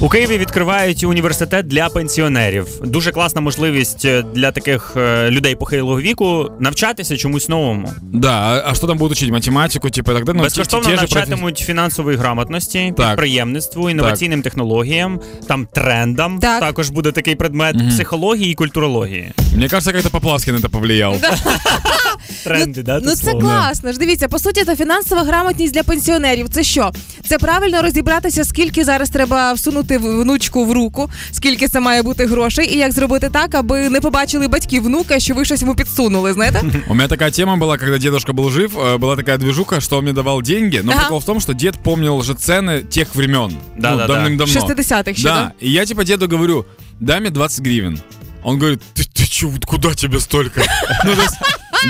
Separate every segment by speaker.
Speaker 1: У Києві відкривають університет для пенсіонерів. Дуже класна можливість е, для таких е, людей похилого віку навчатися чомусь новому.
Speaker 2: Да, а, что там будут учить? Математику, типа, тогда ну, те-
Speaker 1: Безкоштовно навчатимуть фінансової грамотності,
Speaker 2: Так.
Speaker 1: підприємництву, інноваційним технологіям, там трендам.
Speaker 3: Так.
Speaker 1: Також буде такий предмет психології і культурології.
Speaker 2: Мне кажется, как-то Поплавский на это повлиял.
Speaker 1: Тренди, да?
Speaker 3: Ну
Speaker 1: це
Speaker 3: це класно ж. Дивіться, по суті, це фінансова грамотність для пенсіонерів. Це що? Це правильно розібратися, скільки зараз треба всунути в- внучку в руку, скільки це має бути грошей, і як зробити так, аби не побачили батьки внука, що ви щось йому підсунули. Знаєте?
Speaker 2: У меня такая тема была, когда дедушка был жив, э, была такая движуха, что он мне давал деньги, но
Speaker 3: Ага.
Speaker 2: прикол в том, что дед помнил же цены тех времен.
Speaker 1: Да,
Speaker 2: ну,
Speaker 1: да, да.
Speaker 2: давным-давно.
Speaker 3: 60-х ще,
Speaker 2: Да,
Speaker 3: да?
Speaker 2: и я типа деду говорю, дай мне 20 гривен. Он говорит, ты, ты чё, вот куда тебе столько? Ну, то есть,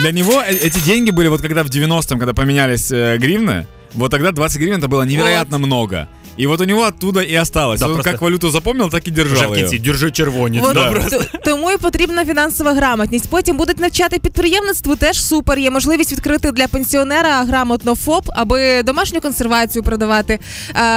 Speaker 2: для него э- эти деньги были, вот когда в 90-м, когда поменялись э, гривны, вот тогда 20 гривен это было невероятно много. И вот у него оттуда и осталось.
Speaker 1: Да,
Speaker 2: Он
Speaker 1: просто-
Speaker 2: как валюту запомнил, так и
Speaker 1: Вже в
Speaker 2: ее.
Speaker 1: кінці держи червоні.
Speaker 3: От,
Speaker 1: Да.
Speaker 3: тому і потрібна фінансова грамотність. Потім будуть навчати підприємництву. Теж супер. Є можливість відкрити для пенсіонера грамотно ФОП, аби домашню консервацію продавати,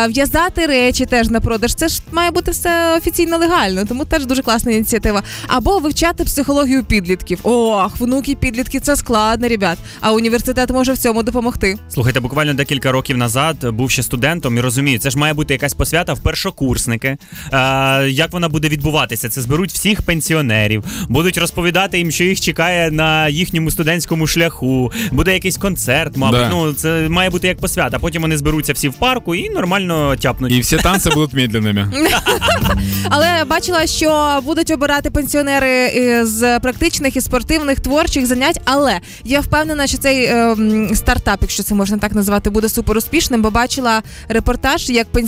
Speaker 3: в'язати речі теж на продаж. Це ж має бути все офіційно легально, тому теж дуже класна ініціатива. Або вивчати психологію підлітків. Ох, внуки підлітки це складно, ребят. А університет може в цьому допомогти.
Speaker 1: Слухайте, буквально декілька років назад був ще студентом і розумію, це ж має бути якась посвята в першокурсники. Е, як вона буде відбуватися? Це зберуть всіх пенсіонерів, будуть розповідати їм, що їх чекає на їхньому студентському шляху. Буде якийсь концерт, мабуть.
Speaker 2: Да.
Speaker 1: Ну це має бути як посвята. Потім вони зберуться всі в парку і нормально тяпнуть.
Speaker 2: И все танцы будут медленными.
Speaker 3: Але бачила, що будуть обирати пенсіонери з практичних і спортивних творчих занять. Але я впевнена, що цей ем, стартап, якщо це можна так назвати, буде супер успішним, бо бачила репортаж, як пенсіонери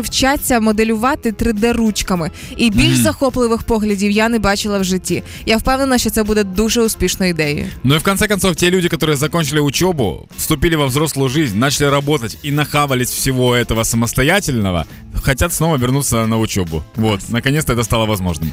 Speaker 3: вчаться моделювати 3D ручками. І більш захопливих поглядів я не бачила в житті. Я впевнена, що це буде дуже успішною ідеєю.
Speaker 2: Ну и в конце концов, те люди, которые закончили учебу, вступили во взрослую жизнь, начали работать и нахавались всего этого самостоятельного, хотят снова вернуться на учебу. Вот, наконец-то это стало возможным.